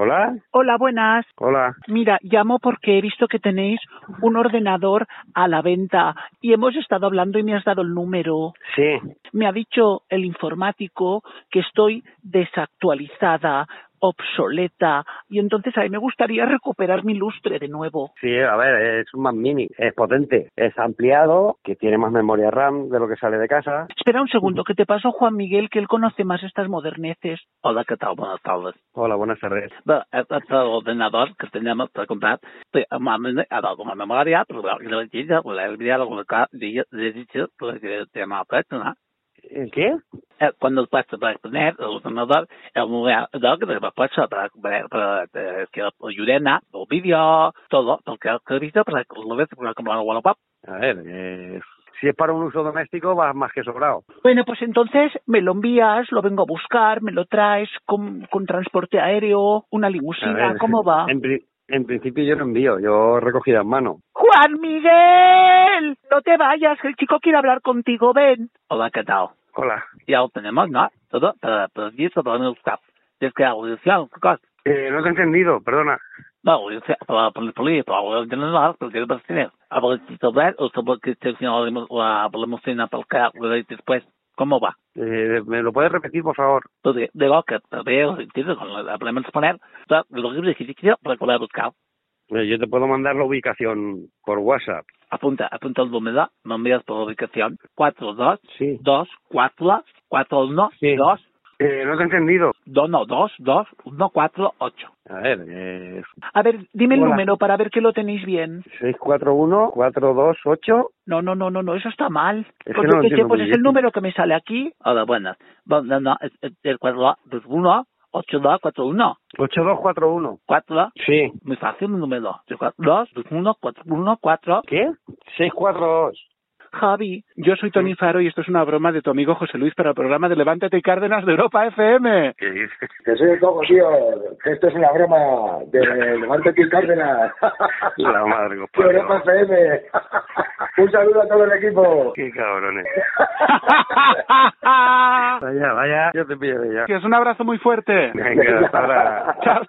Hola. Hola, buenas. Hola. Mira, llamo porque he visto que tenéis un ordenador a la venta y hemos estado hablando y me has dado el número. Sí. Me ha dicho el informático que estoy desactualizada, obsoleta y entonces a mí me gustaría recuperar mi lustre de nuevo. Sí, a ver, es un Mac Mini, es potente, es ampliado, que tiene más memoria RAM de lo que sale de casa. Espera un segundo, que te paso a Juan Miguel, que él conoce más estas moderneces. Hola, ¿qué tal? Buenas tardes. Hola, buenas tardes. Bueno, este es el ordenador que tenemos para comprar. Ha dado una memoria, pero la le dicho, la he olvidado colocar, le he dicho, pues llama persona. ¿El qué? Eh, Cuando puesto para tener el ordenador, el que te va puesto para, para, para, eh, que ayuden o vídeo, todo, porque he visto para que lo ves para comprar Wallapop. A ver, eh, si es para un uso doméstico, vas más que sobrado. Bueno, pues entonces me lo envías, lo vengo a buscar, me lo traes con, con transporte aéreo, una limusina, ver, ¿cómo va? En, en principio yo no envío, yo recogida en mano. Juan Miguel, no te vayas, el chico quiere hablar contigo, ven. Hola, ¿qué tal? Hola. Ya lo tenemos, ¿no? Todo para, eso, para no buscar. Es que la audición, ¿qué cosa? Eh, no te he entendido, perdona. No, yo sé, para para el político, para el general, pero quiero tener. A ver si sobre o sobre que te la limusina para el carro después. ¿Cómo va? Eh, ¿Me lo puedes repetir, por favor? Entonces, digo que veo, entiendo, con la poner, lo que dije, quiero para poder buscar. Eh, yo te puedo mandar la ubicación por WhatsApp. Apunta, apunta el número, me envías por ubicación, 4, 2, Sí. 2, 4, 4, 1, Sí. 2, Eh, no te he entendido. 2, no, 2, 2, 1, 4, 8. A ver, eh, A ver, dime el Hola. número para ver que lo tenéis bien. 641-428. No, no, no, no, no, eso está mal. Es Pues que no sé, entiendo pues es el número que me sale aquí. Hola, buenas. Bueno, no, es, es el 4, 2, 1, 8, 2, 4, 1. 8241. 4, Sí. muy fácil el número. 2, 2, 1, 4, 1, 4. ¿Qué? 642. Javi, yo soy Tony Faro y esto es una broma de tu amigo José Luis para el programa de Levántate y Cárdenas de Europa FM. ¿Qué dices? Que soy el cojo, tío. Esto es una broma de Levántate y Cárdenas. La madre, De compadre. Europa FM. Un saludo a todo el equipo. Qué cabrones. Vaya, vaya. Yo te pillo ya. Que es un abrazo muy fuerte. Venga, hasta ahora. Chao,